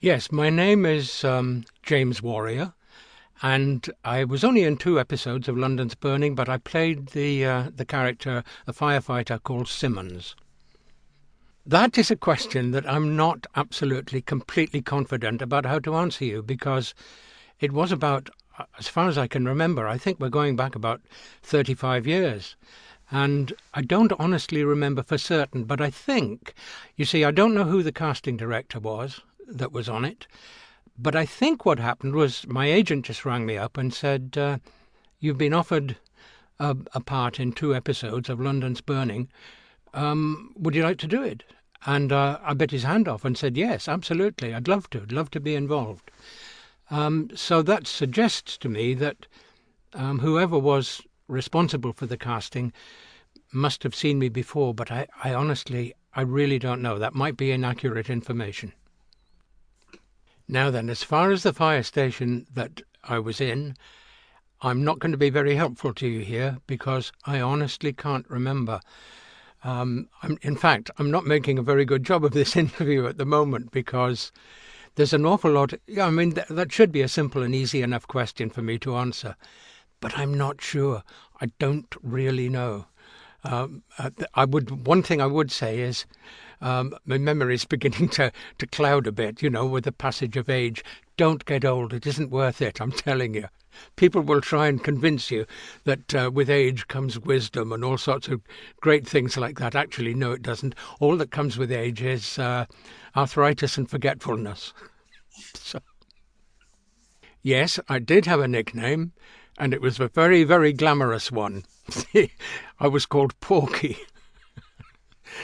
Yes, my name is um, James Warrior, and I was only in two episodes of London's Burning, but I played the uh, the character, a firefighter called Simmons. That is a question that I'm not absolutely, completely confident about how to answer you because it was about, as far as I can remember, I think we're going back about 35 years. And I don't honestly remember for certain, but I think, you see, I don't know who the casting director was that was on it. But I think what happened was my agent just rang me up and said, uh, You've been offered a, a, part in two episodes of London's Burning. Um, would you like to do it? And uh, I bit his hand off and said, Yes, absolutely. I'd love to. I'd love to be involved. Um, so that suggests to me that um, whoever was responsible for the casting must have seen me before, but I, I honestly, I really don't know. That might be inaccurate information. Now then, as far as the fire station that I was in, I'm not going to be very helpful to you here because I honestly can't remember. Um, in fact, I'm not making a very good job of this interview at the moment because there's an awful lot. I mean, th- that should be a simple and easy enough question for me to answer, but I'm not sure. I don't really know. Um, uh, I would. One thing I would say is um, my memory is beginning to, to cloud a bit, you know, with the passage of age. Don't get old. It isn't worth it, I'm telling you. People will try and convince you that uh, with age comes wisdom and all sorts of great things like that. Actually, no, it doesn't. All that comes with age is uh, arthritis and forgetfulness. so, yes, I did have a nickname, and it was a very, very glamorous one. I was called Porky.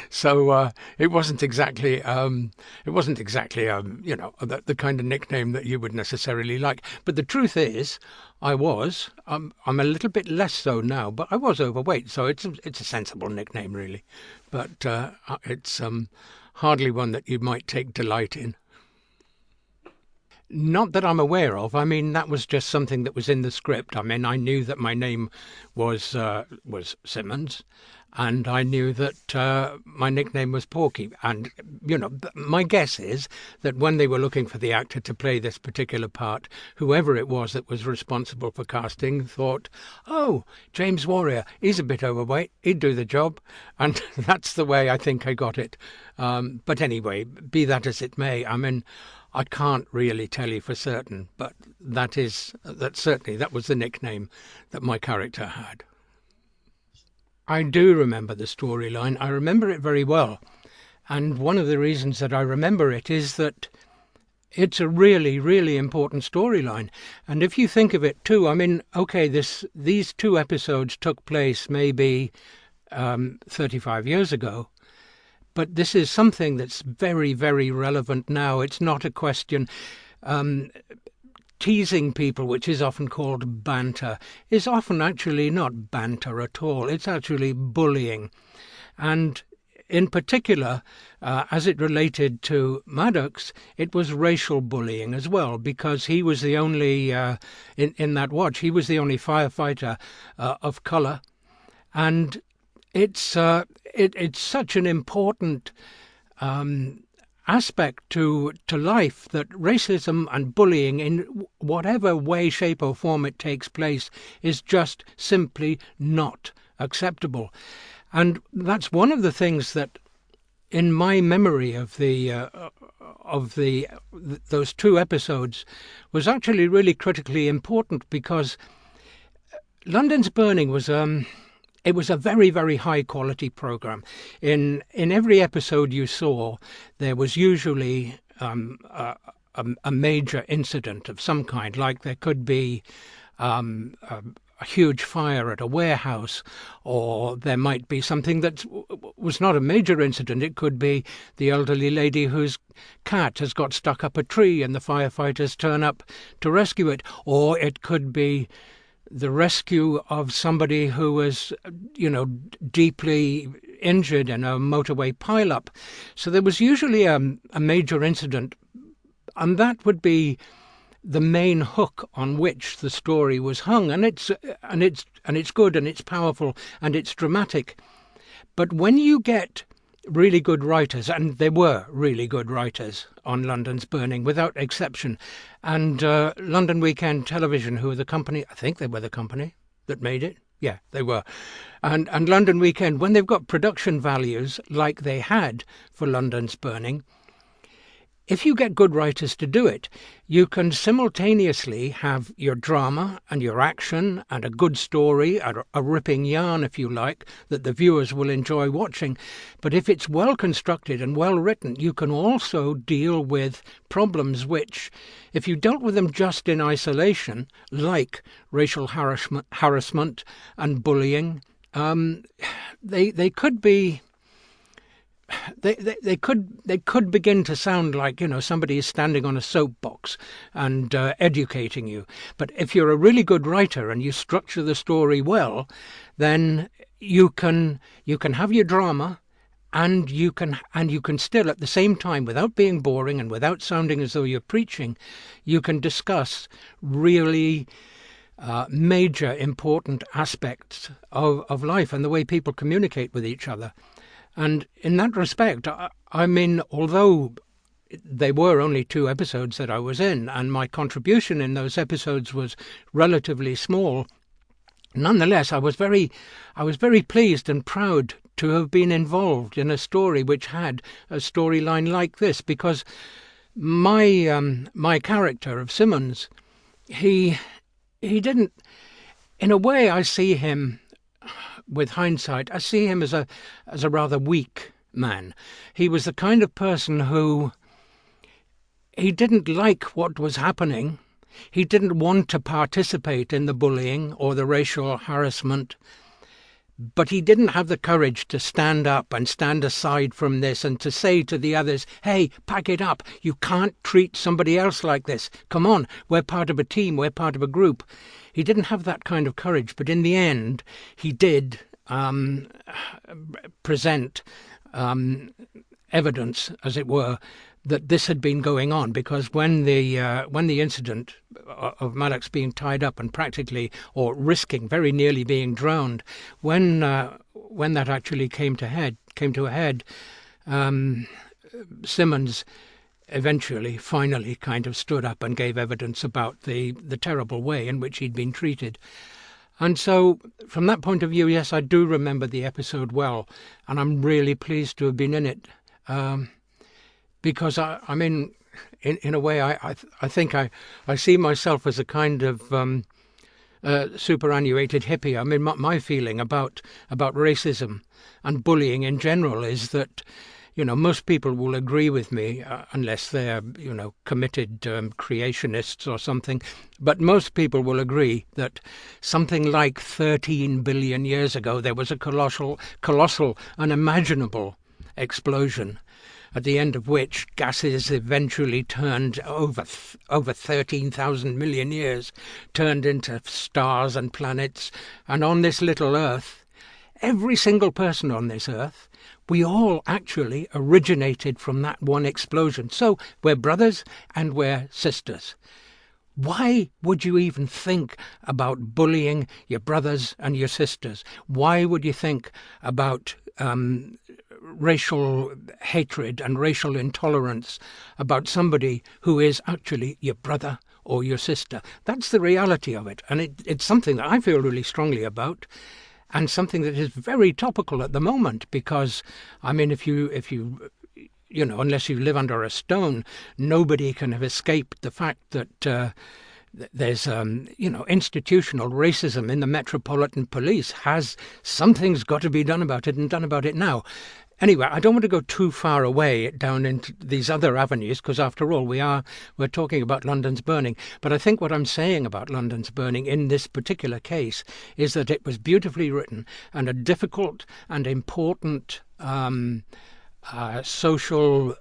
so uh, it wasn't exactly um, it wasn't exactly um, you know the, the, kind of nickname that you would necessarily like. But the truth is, I was um, I'm a little bit less so now, but I was overweight, so it's a, it's a sensible nickname really, but uh, uh it's um, hardly one that you might take delight in. Not that I'm aware of. I mean, that was just something that was in the script. I mean, I knew that my name was uh, was Simmons, and I knew that uh, my nickname was Porky. And, you know, my guess is that when they were looking for the actor to play this particular part, whoever it was that was responsible for casting thought, oh, James Warrior, he's a bit overweight, he'd do the job. And that's the way I think I got it. Um, but anyway, be that as it may, I mean, I can't really tell you for certain, but that is, that certainly, that was the nickname that my character had. I do remember the storyline. I remember it very well. And one of the reasons that I remember it is that it's a really, really important storyline. And if you think of it too, I mean, okay, this these two episodes took place maybe um, 35 years ago, but this is something that's very, very relevant now. It's not a question. Um, teasing people, which is often called banter, is often actually not banter at all. It's actually bullying. And in particular, uh, as it related to Maddox, it was racial bullying as well, because he was the only, uh, in, in that watch, he was the only firefighter uh, of colour. And it's, uh, it, it's such an important um, aspect to to life that racism and bullying in whatever way shape or form it takes place is just simply not acceptable. And that's one of the things that in my memory of the uh, of the those two episodes was actually really critically important because London's burning was um it was a very, very high quality program. In in every episode you saw, there was usually um, a, a, major incident of some kind, like there could be um, a, a, huge fire at a warehouse, or there might be something that was not a major incident. It could be the elderly lady whose cat has got stuck up a tree and the firefighters turn up to rescue it, or it could be the rescue of somebody who was, you know, deeply injured in a motorway pileup. So there was usually a, a major incident, and that would be the main hook on which the story was hung. And it's and it's and it's good and it's powerful and it's dramatic. But when you get really good writers, and there were really good writers on London's Burning, without exception. And uh, London Weekend Television, who were the company, I think they were the company that made it. Yeah, they were. And, and London Weekend, when they've got production values like they had for London's Burning, if you get good writers to do it, you can simultaneously have your drama and your action and a good story, and a ripping yarn, if you like, that the viewers will enjoy watching. But if it's well constructed and well written, you can also deal with problems which, if you dealt with them just in isolation, like racial harassment, harassment and bullying, um, they they could be they, they, they could they could begin to sound like you know somebody is standing on a soapbox and uh, educating you. But if you're a really good writer and you structure the story well, then you can you can have your drama and you can and you can still at the same time without being boring and without sounding as though you're preaching you can discuss really uh, major important aspects of, of life and the way people communicate with each other and in that respect, I, I mean, although they were only two episodes that I was in, and my contribution in those episodes was relatively small. Nonetheless, I was very, I was very pleased and proud to have been involved in a story which had a storyline like this, because my um, my character of Simmons, he he didn't. In a way, I see him with hindsight, I see him as a as a rather weak man. He was the kind of person who he didn't like what was happening. He didn't want to participate in the bullying or the racial harassment. But he didn't have the courage to stand up and stand aside from this and to say to the others, hey, pack it up. You can't treat somebody else like this. Come on, we're part of a team, we're part of a group. He didn't have that kind of courage, but in the end, he did um, present um, evidence, as it were, that this had been going on because when the uh, when the incident of Maddox being tied up and practically or risking very nearly being drowned, when uh, when that actually came to head came to a head, um, Simmons eventually, finally, kind of stood up and gave evidence about the, the terrible way in which he'd been treated. And so, from that point of view, yes, I do remember the episode well, and I'm really pleased to have been in it. Um, because I, I mean, in in a way, I I, I think I, I see myself as a kind of um, uh, superannuated hippie. I mean, my, my feeling about about racism and bullying in general is that you know, most people will agree with me, uh, unless they're, you know, committed um, creationists or something. But most people will agree that something like 13 billion years ago, there was a colossal, colossal, unimaginable explosion at the end of which gases eventually turned over over 13,000 million years turned into stars and planets and on this little earth every single person on this earth we all actually originated from that one explosion. So we're brothers and we're sisters. Why would you even think about bullying your brothers and your sisters? Why would you think about um, racial hatred and racial intolerance about somebody who is actually your brother or your sister? That's the reality of it. And it, it's something that I feel really strongly about and something that is very topical at the moment because I mean if you if you you know unless you live under a stone nobody can have escaped the fact that uh, there's um, you know institutional racism in the metropolitan police has something's got to be done about it and done about it now Anyway, I don't want to go too far away down into these other avenues because, after all, we are we're talking about London's burning. But I think what I'm saying about London's burning in this particular case is that it was beautifully written and a difficult and important um, uh, social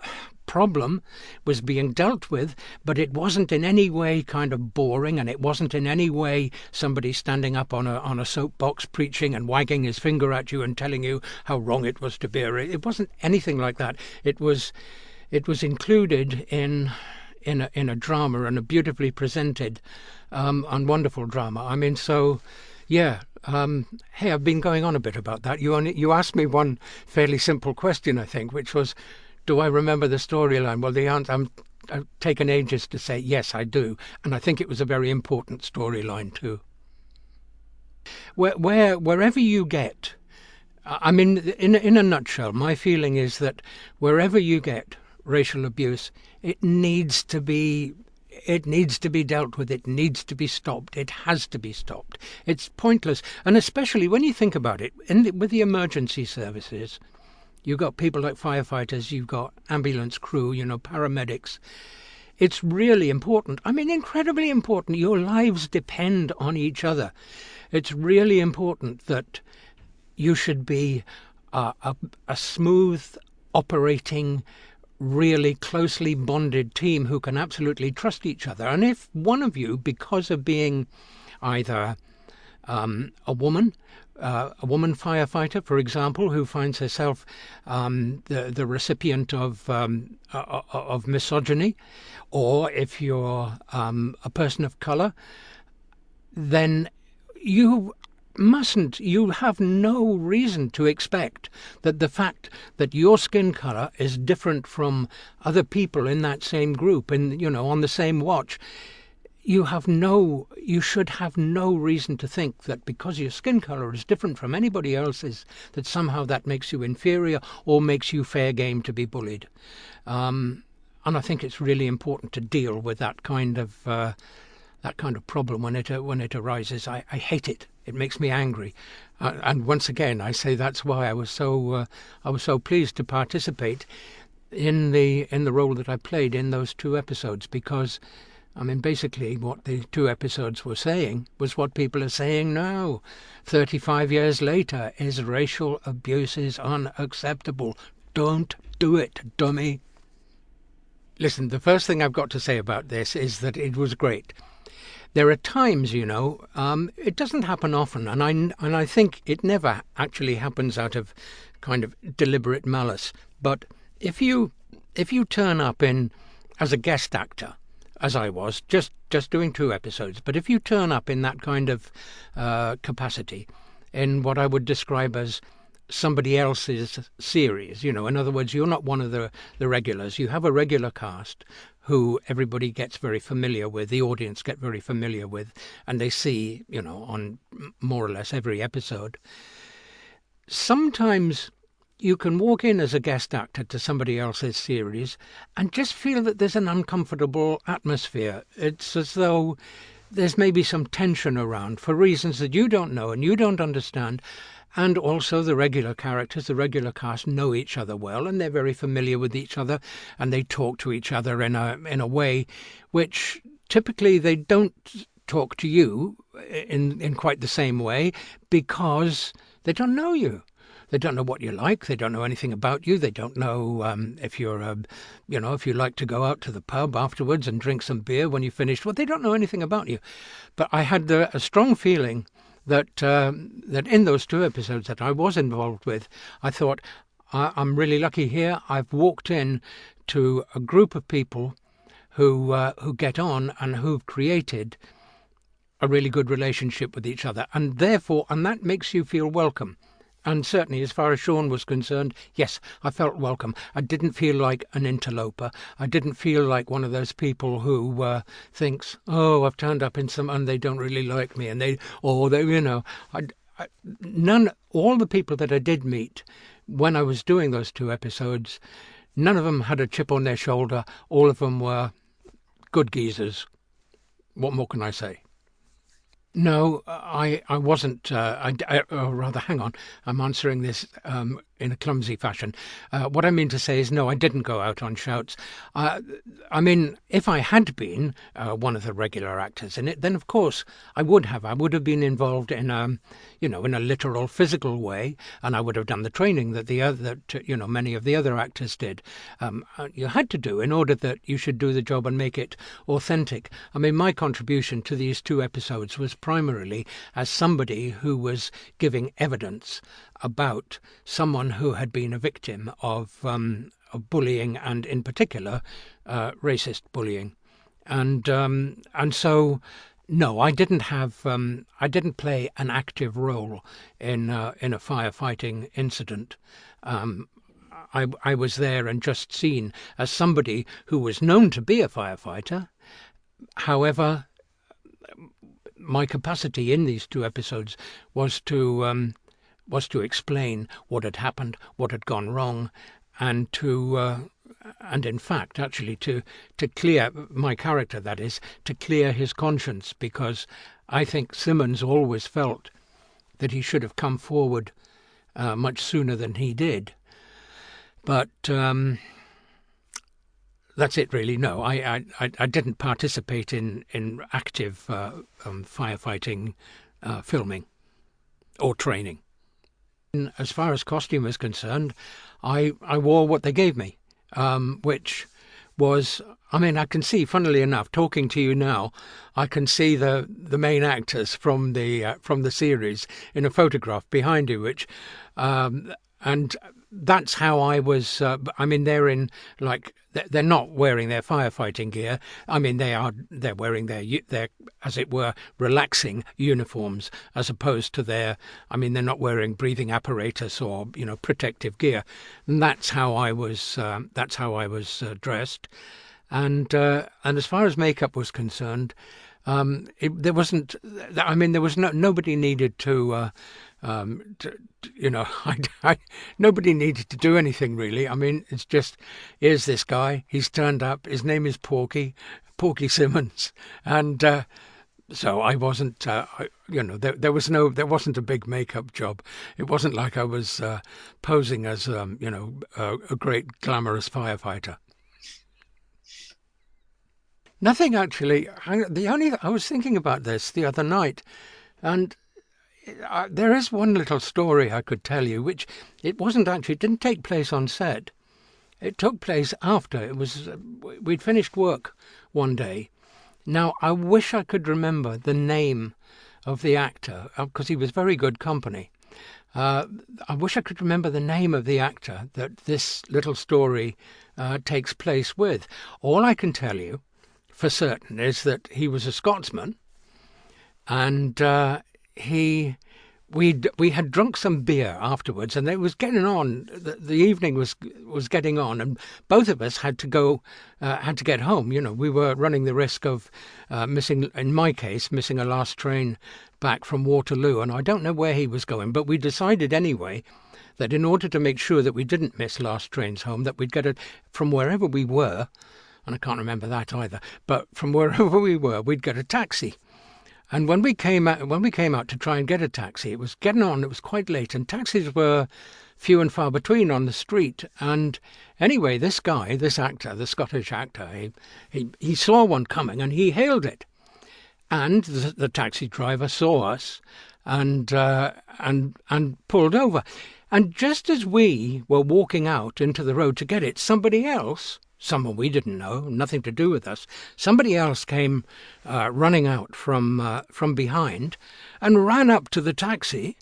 problem was being dealt with, but it wasn't in any way kind of boring, and it wasn't in any way somebody standing up on a on a soapbox preaching and wagging his finger at you and telling you how wrong it was to be. It wasn't anything like that. It was it was included in in a, in a drama and a beautifully presented um, and wonderful drama. I mean, so Yeah. Um, hey, I've been going on a bit about that. You only, you asked me one fairly simple question, I think, which was, do I remember the storyline? Well, the answer I'm I've taken ages to say yes, I do, and I think it was a very important storyline too. Where, where wherever you get, I mean, in in a nutshell, my feeling is that wherever you get racial abuse, it needs to be it needs to be dealt with. It needs to be stopped. It has to be stopped. It's pointless, and especially when you think about it, the, with the emergency services, You've got people like firefighters, you've got ambulance crew, you know, paramedics. It's really important. I mean, incredibly important. Your lives depend on each other. It's really important that you should be a, a, smooth operating, really closely bonded team who can absolutely trust each other. And if one of you, because of being either um, a woman uh, a woman firefighter, for example, who finds herself um, the the recipient of um, uh, of misogyny, or if you're um, a person of color, then you mustn't you have no reason to expect that the fact that your skin color is different from other people in that same group and you know on the same watch you have no you should have no reason to think that because your skin color is different from anybody else's that somehow that makes you inferior or makes you fair game to be bullied. Um, and I think it's really important to deal with that kind of uh, that kind of problem when it uh, when it arises. I, I hate it. It makes me angry. Uh, and once again I say that's why I was so uh, I was so pleased to participate in the in the role that I played in those two episodes because I mean, basically, what the two episodes were saying was what people are saying now. 35 years later, is racial abuse is unacceptable. Don't do it, dummy. Listen, the first thing I've got to say about this is that it was great. There are times, you know, um, it doesn't happen often, and I and I think it never actually happens out of kind of deliberate malice. But if you if you turn up in as a guest actor as I was, just just doing two episodes. But if you turn up in that kind of uh, capacity, in what I would describe as somebody else's series, you know, in other words, you're not one of the the regulars. You have a regular cast who everybody gets very familiar with, the audience get very familiar with, and they see, you know, on more or less every episode. Sometimes you can walk in as a guest actor to somebody else's series and just feel that there's an uncomfortable atmosphere. It's as though there's maybe some tension around for reasons that you don't know and you don't understand. And also, the regular characters, the regular cast, know each other well, and they're very familiar with each other, and they talk to each other in a in a way which typically they don't talk to you in in quite the same way because they don't know you. They don't know what you like. They don't know anything about you. They don't know um, if you're, you know, if you like to go out to the pub afterwards and drink some beer when you finished. Well, they don't know anything about you. But I had a strong feeling that um, that in those two episodes that I was involved with, I thought I, am really lucky here. I've walked in to a group of people who uh, who get on and who've created a really good relationship with each other, and therefore, and that makes you feel welcome. And certainly, as far as Sean was concerned, yes, I felt welcome. I didn't feel like an interloper. I didn't feel like one of those people who uh, thinks, "Oh, I've turned up in some and they don't really like me," and they, or they, you know, I, I, none. All the people that I did meet when I was doing those two episodes, none of them had a chip on their shoulder. All of them were good geezers. What more can I say? No, I I wasn't. Uh, I, I, or rather, hang on. I'm answering this um, in a clumsy fashion. Uh, what I mean to say is, no, I didn't go out on shouts. Uh, I mean, if I had been uh, one of the regular actors in it, then of course I would have. I would have been involved in a, um, you know, in a literal physical way, and I would have done the training that the other, that, you know, many of the other actors did. Um, uh, you had to do in order that you should do the job and make it authentic. I mean, my contribution to these two episodes was primarily as somebody who was giving evidence about someone who had been a victim of, um, of bullying and, in particular, uh, racist bullying. And um, and so No, I didn't have. Um, I didn't play an active role in uh, in a firefighting incident. Um, I, I was there and just seen as somebody who was known to be a firefighter. However, my capacity in these two episodes was to um, was to explain what had happened, what had gone wrong, and to uh, and in fact actually to to clear my character that is to clear his conscience because I think Simmons always felt that he should have come forward uh, much sooner than he did, but. Um, that's it, really. No, I, I, I didn't participate in in active uh, um, firefighting uh, filming or training. As far as costume is concerned, I I wore what they gave me, um, which was I mean I can see, funnily enough, talking to you now, I can see the the main actors from the uh, from the series in a photograph behind you, which um, and that's how I was. Uh, I mean, they're in like they're not wearing their firefighting gear. I mean, they are. They're wearing their their as it were relaxing uniforms as opposed to their. I mean, they're not wearing breathing apparatus or you know protective gear. And that's how I was. Uh, that's how I was uh, dressed. And uh, and as far as makeup was concerned, um, it, there wasn't. I mean, there was no nobody needed to uh, um, to, you know, I, I, nobody needed to do anything really. I mean, it's just here's this guy. He's turned up. His name is Porky, Porky Simmons, and uh, so I wasn't. Uh, you know, there, there was no, there wasn't a big makeup job. It wasn't like I was uh, posing as, um, you know, a, a great glamorous firefighter. Nothing actually. I, the only I was thinking about this the other night, and uh, there is one little story I could tell you, which it wasn't actually, it didn't take place on set. It took place after. It was, uh, we'd finished work one day. Now, I wish I could remember the name of the actor, because uh, he was very good company. Uh, I wish I could remember the name of the actor that this little story uh, takes place with. All I can tell you for certain is that he was a Scotsman and uh, he we we had drunk some beer afterwards, and it was getting on. The, the, evening was was getting on, and both of us had to go, uh, had to get home. You know, we were running the risk of uh, missing, in my case, missing a last train back from Waterloo, and I don't know where he was going, but we decided anyway that in order to make sure that we didn't miss last trains home, that we'd get it from wherever we were, and I can't remember that either, but from wherever we were, we'd get a taxi. And when we came out, when we came out to try and get a taxi, it was getting on. It was quite late, and taxis were few and far between on the street. And anyway, this guy, this actor, the Scottish actor, he he, he saw one coming and he hailed it. And the, the taxi driver saw us and uh, and and pulled over. And just as we were walking out into the road to get it, somebody else someone we didn't know, nothing to do with us. Somebody else came uh, running out from uh, from behind and ran up to the taxi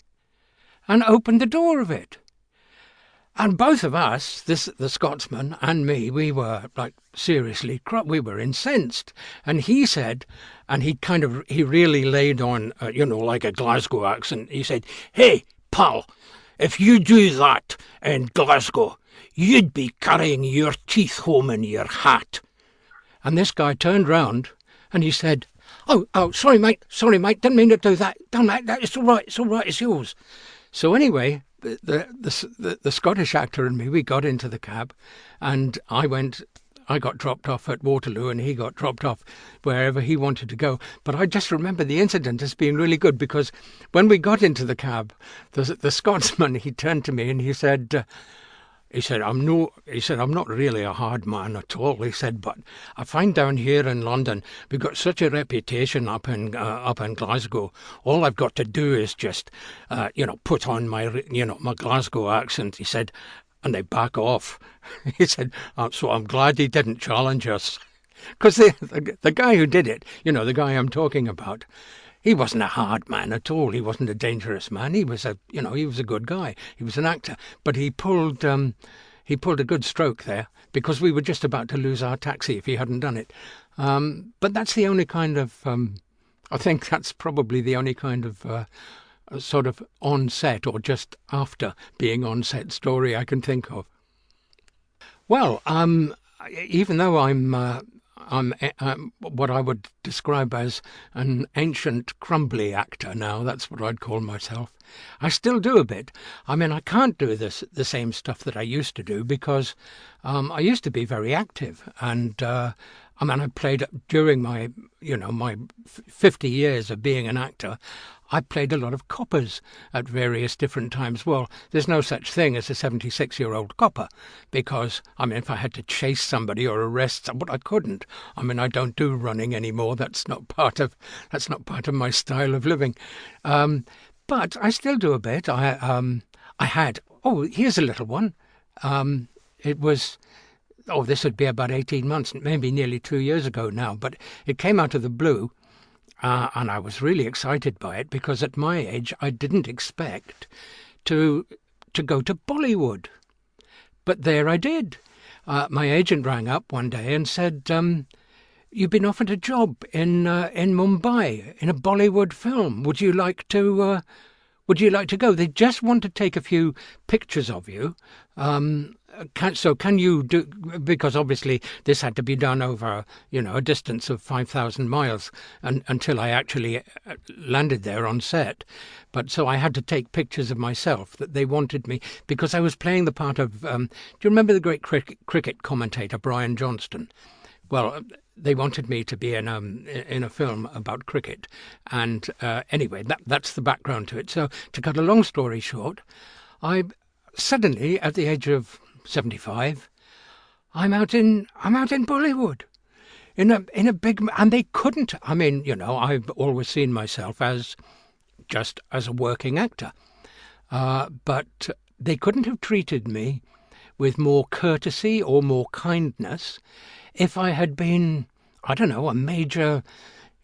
and opened the door of it. And both of us, this the Scotsman and me, we were like seriously, we were incensed. And he said, and he kind of he really laid on, uh, you know, like a Glasgow accent. He said, "Hey, pal, if you do that in Glasgow, You'd be carrying your teeth home in your hat. And this guy turned round and he said, Oh, oh, sorry, mate, sorry, mate, didn't mean to do that. Don't that it's all right, it's all right, it's yours. So anyway, the, the, the, the Scottish actor and me, we got into the cab and I went I got dropped off at Waterloo and he got dropped off wherever he wanted to go. But I just remember the incident as being really good because when we got into the cab, the, the Scotsman, he turned to me and he said, he said, I'm no, he said, I'm not really a hard man at all. He said, but I find down here in London, we've got such a reputation up in, uh, up in Glasgow. All I've got to do is just, uh, you know, put on my, you know, my Glasgow accent. He said, and they back off. he said, oh, so I'm glad he didn't challenge us. Because the, the guy who did it, you know, the guy I'm talking about, he wasn't a hard man at all. He wasn't a dangerous man. He was a, you know, he was a good guy. He was an actor, but he pulled, um, he pulled a good stroke there because we were just about to lose our taxi if he hadn't done it. Um, but that's the only kind of, um, I think that's probably the only kind of uh, sort of on set or just after being on set story I can think of. Well, um, even though I'm uh, I'm um, what I would describe as an ancient crumbly actor now. That's what I'd call myself. I still do a bit. I mean, I can't do this the same stuff that I used to do because um, I used to be very active, and uh, I mean, I played during my you know my fifty years of being an actor. I played a lot of coppers at various different times. Well, there's no such thing as a 76 year old copper because, I mean, if I had to chase somebody or arrest somebody, I couldn't. I mean, I don't do running anymore. That's not part of that's not part of my style of living. Um, but I still do a bit. I um, I had oh, here's a little one. Um, it was oh, this would be about 18 months, maybe nearly two years ago now, but it came out of the blue. Uh, and I was really excited by it because at my age I didn't expect to to go to Bollywood, but there I did. Uh, my agent rang up one day and said, um, "You've been offered a job in uh, in Mumbai in a Bollywood film. Would you like to?" Uh, would you like to go? They just want to take a few pictures of you, um, can, so can you do because obviously this had to be done over you know a distance of 5000 miles and, until I actually uh, landed there on set but so I had to take pictures of myself that they wanted me because I was playing the part of um, do you remember the great cricket, cricket commentator Brian Johnston well they wanted me to be in um in a film about cricket and uh, anyway that that's the background to it so to cut a long story short I suddenly at the age of 75. I'm out in I'm out in Bollywood, in a in a big and they couldn't. I mean, you know, I've always seen myself as just as a working actor, uh, but they couldn't have treated me with more courtesy or more kindness if I had been, I don't know, a major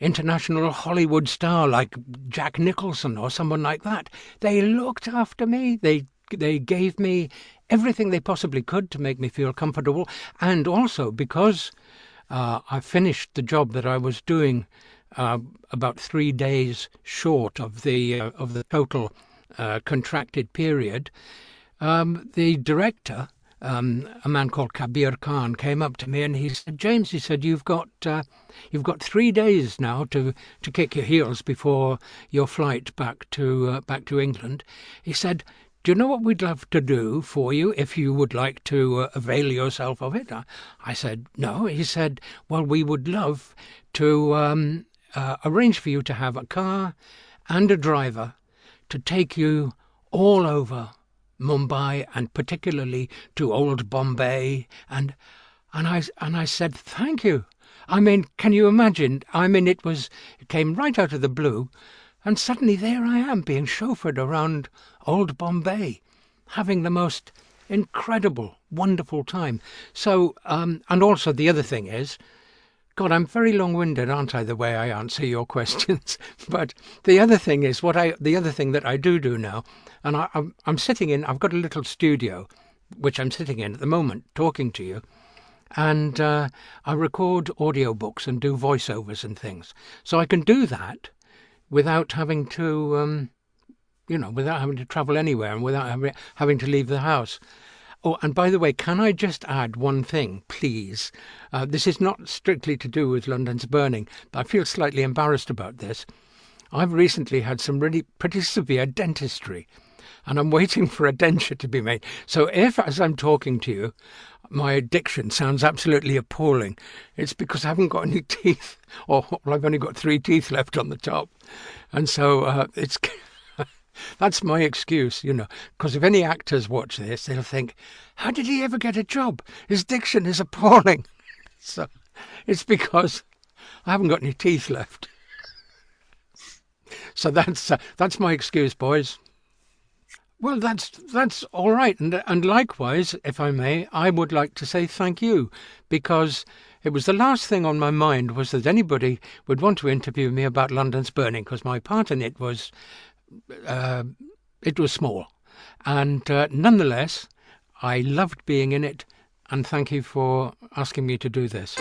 international Hollywood star like Jack Nicholson or someone like that. They looked after me. They they gave me everything they possibly could to make me feel comfortable, and also because uh, I finished the job that I was doing uh, about three days short of the uh, of the total uh, contracted period. Um, the director, um, a man called Kabir Khan, came up to me and he said, "James," he said, "you've got uh, you've got three days now to, to kick your heels before your flight back to uh, back to England." He said, do you know what we'd love to do for you if you would like to uh, avail yourself of it? I, I, said, No. He said, Well, we would love to um, uh, arrange for you to have a car and a driver to take you all over Mumbai and particularly to Old Bombay. And, and, I, and I said, Thank you. I mean, can you imagine? I mean, it was, it came right out of the blue. And suddenly there I am being chauffeured around old Bombay, having the most incredible, wonderful time. So, um, and also the other thing is, God, I'm very long-winded, aren't I? The way I answer your questions. but the other thing is what I, the other thing that I do do now, and I, I'm, I'm sitting in. I've got a little studio, which I'm sitting in at the moment, talking to you, and uh, I record audiobooks and do voiceovers and things. So I can do that without having to, um, you know, without having to travel anywhere and without having to leave the house. Oh, and by the way, can I just add one thing, please? Uh, this is not strictly to do with London's burning, but I feel slightly embarrassed about this. I've recently had some really pretty severe dentistry, and I'm waiting for a denture to be made. So if, as I'm talking to you, my diction sounds absolutely appalling, it's because I haven't got any teeth, or well, I've only got three teeth left on the top, and so uh, it's that's my excuse, you know, because if any actors watch this, they'll think, how did he ever get a job? His diction is appalling. so it's because I haven't got any teeth left. so that's uh, that's my excuse, boys. Well, that's that's all right, and and likewise, if I may, I would like to say thank you because it was the last thing on my mind was that anybody would want to interview me about London's burning because my part in it was uh, it was small, and uh, nonetheless, I loved being in it. And thank you for asking me to do this.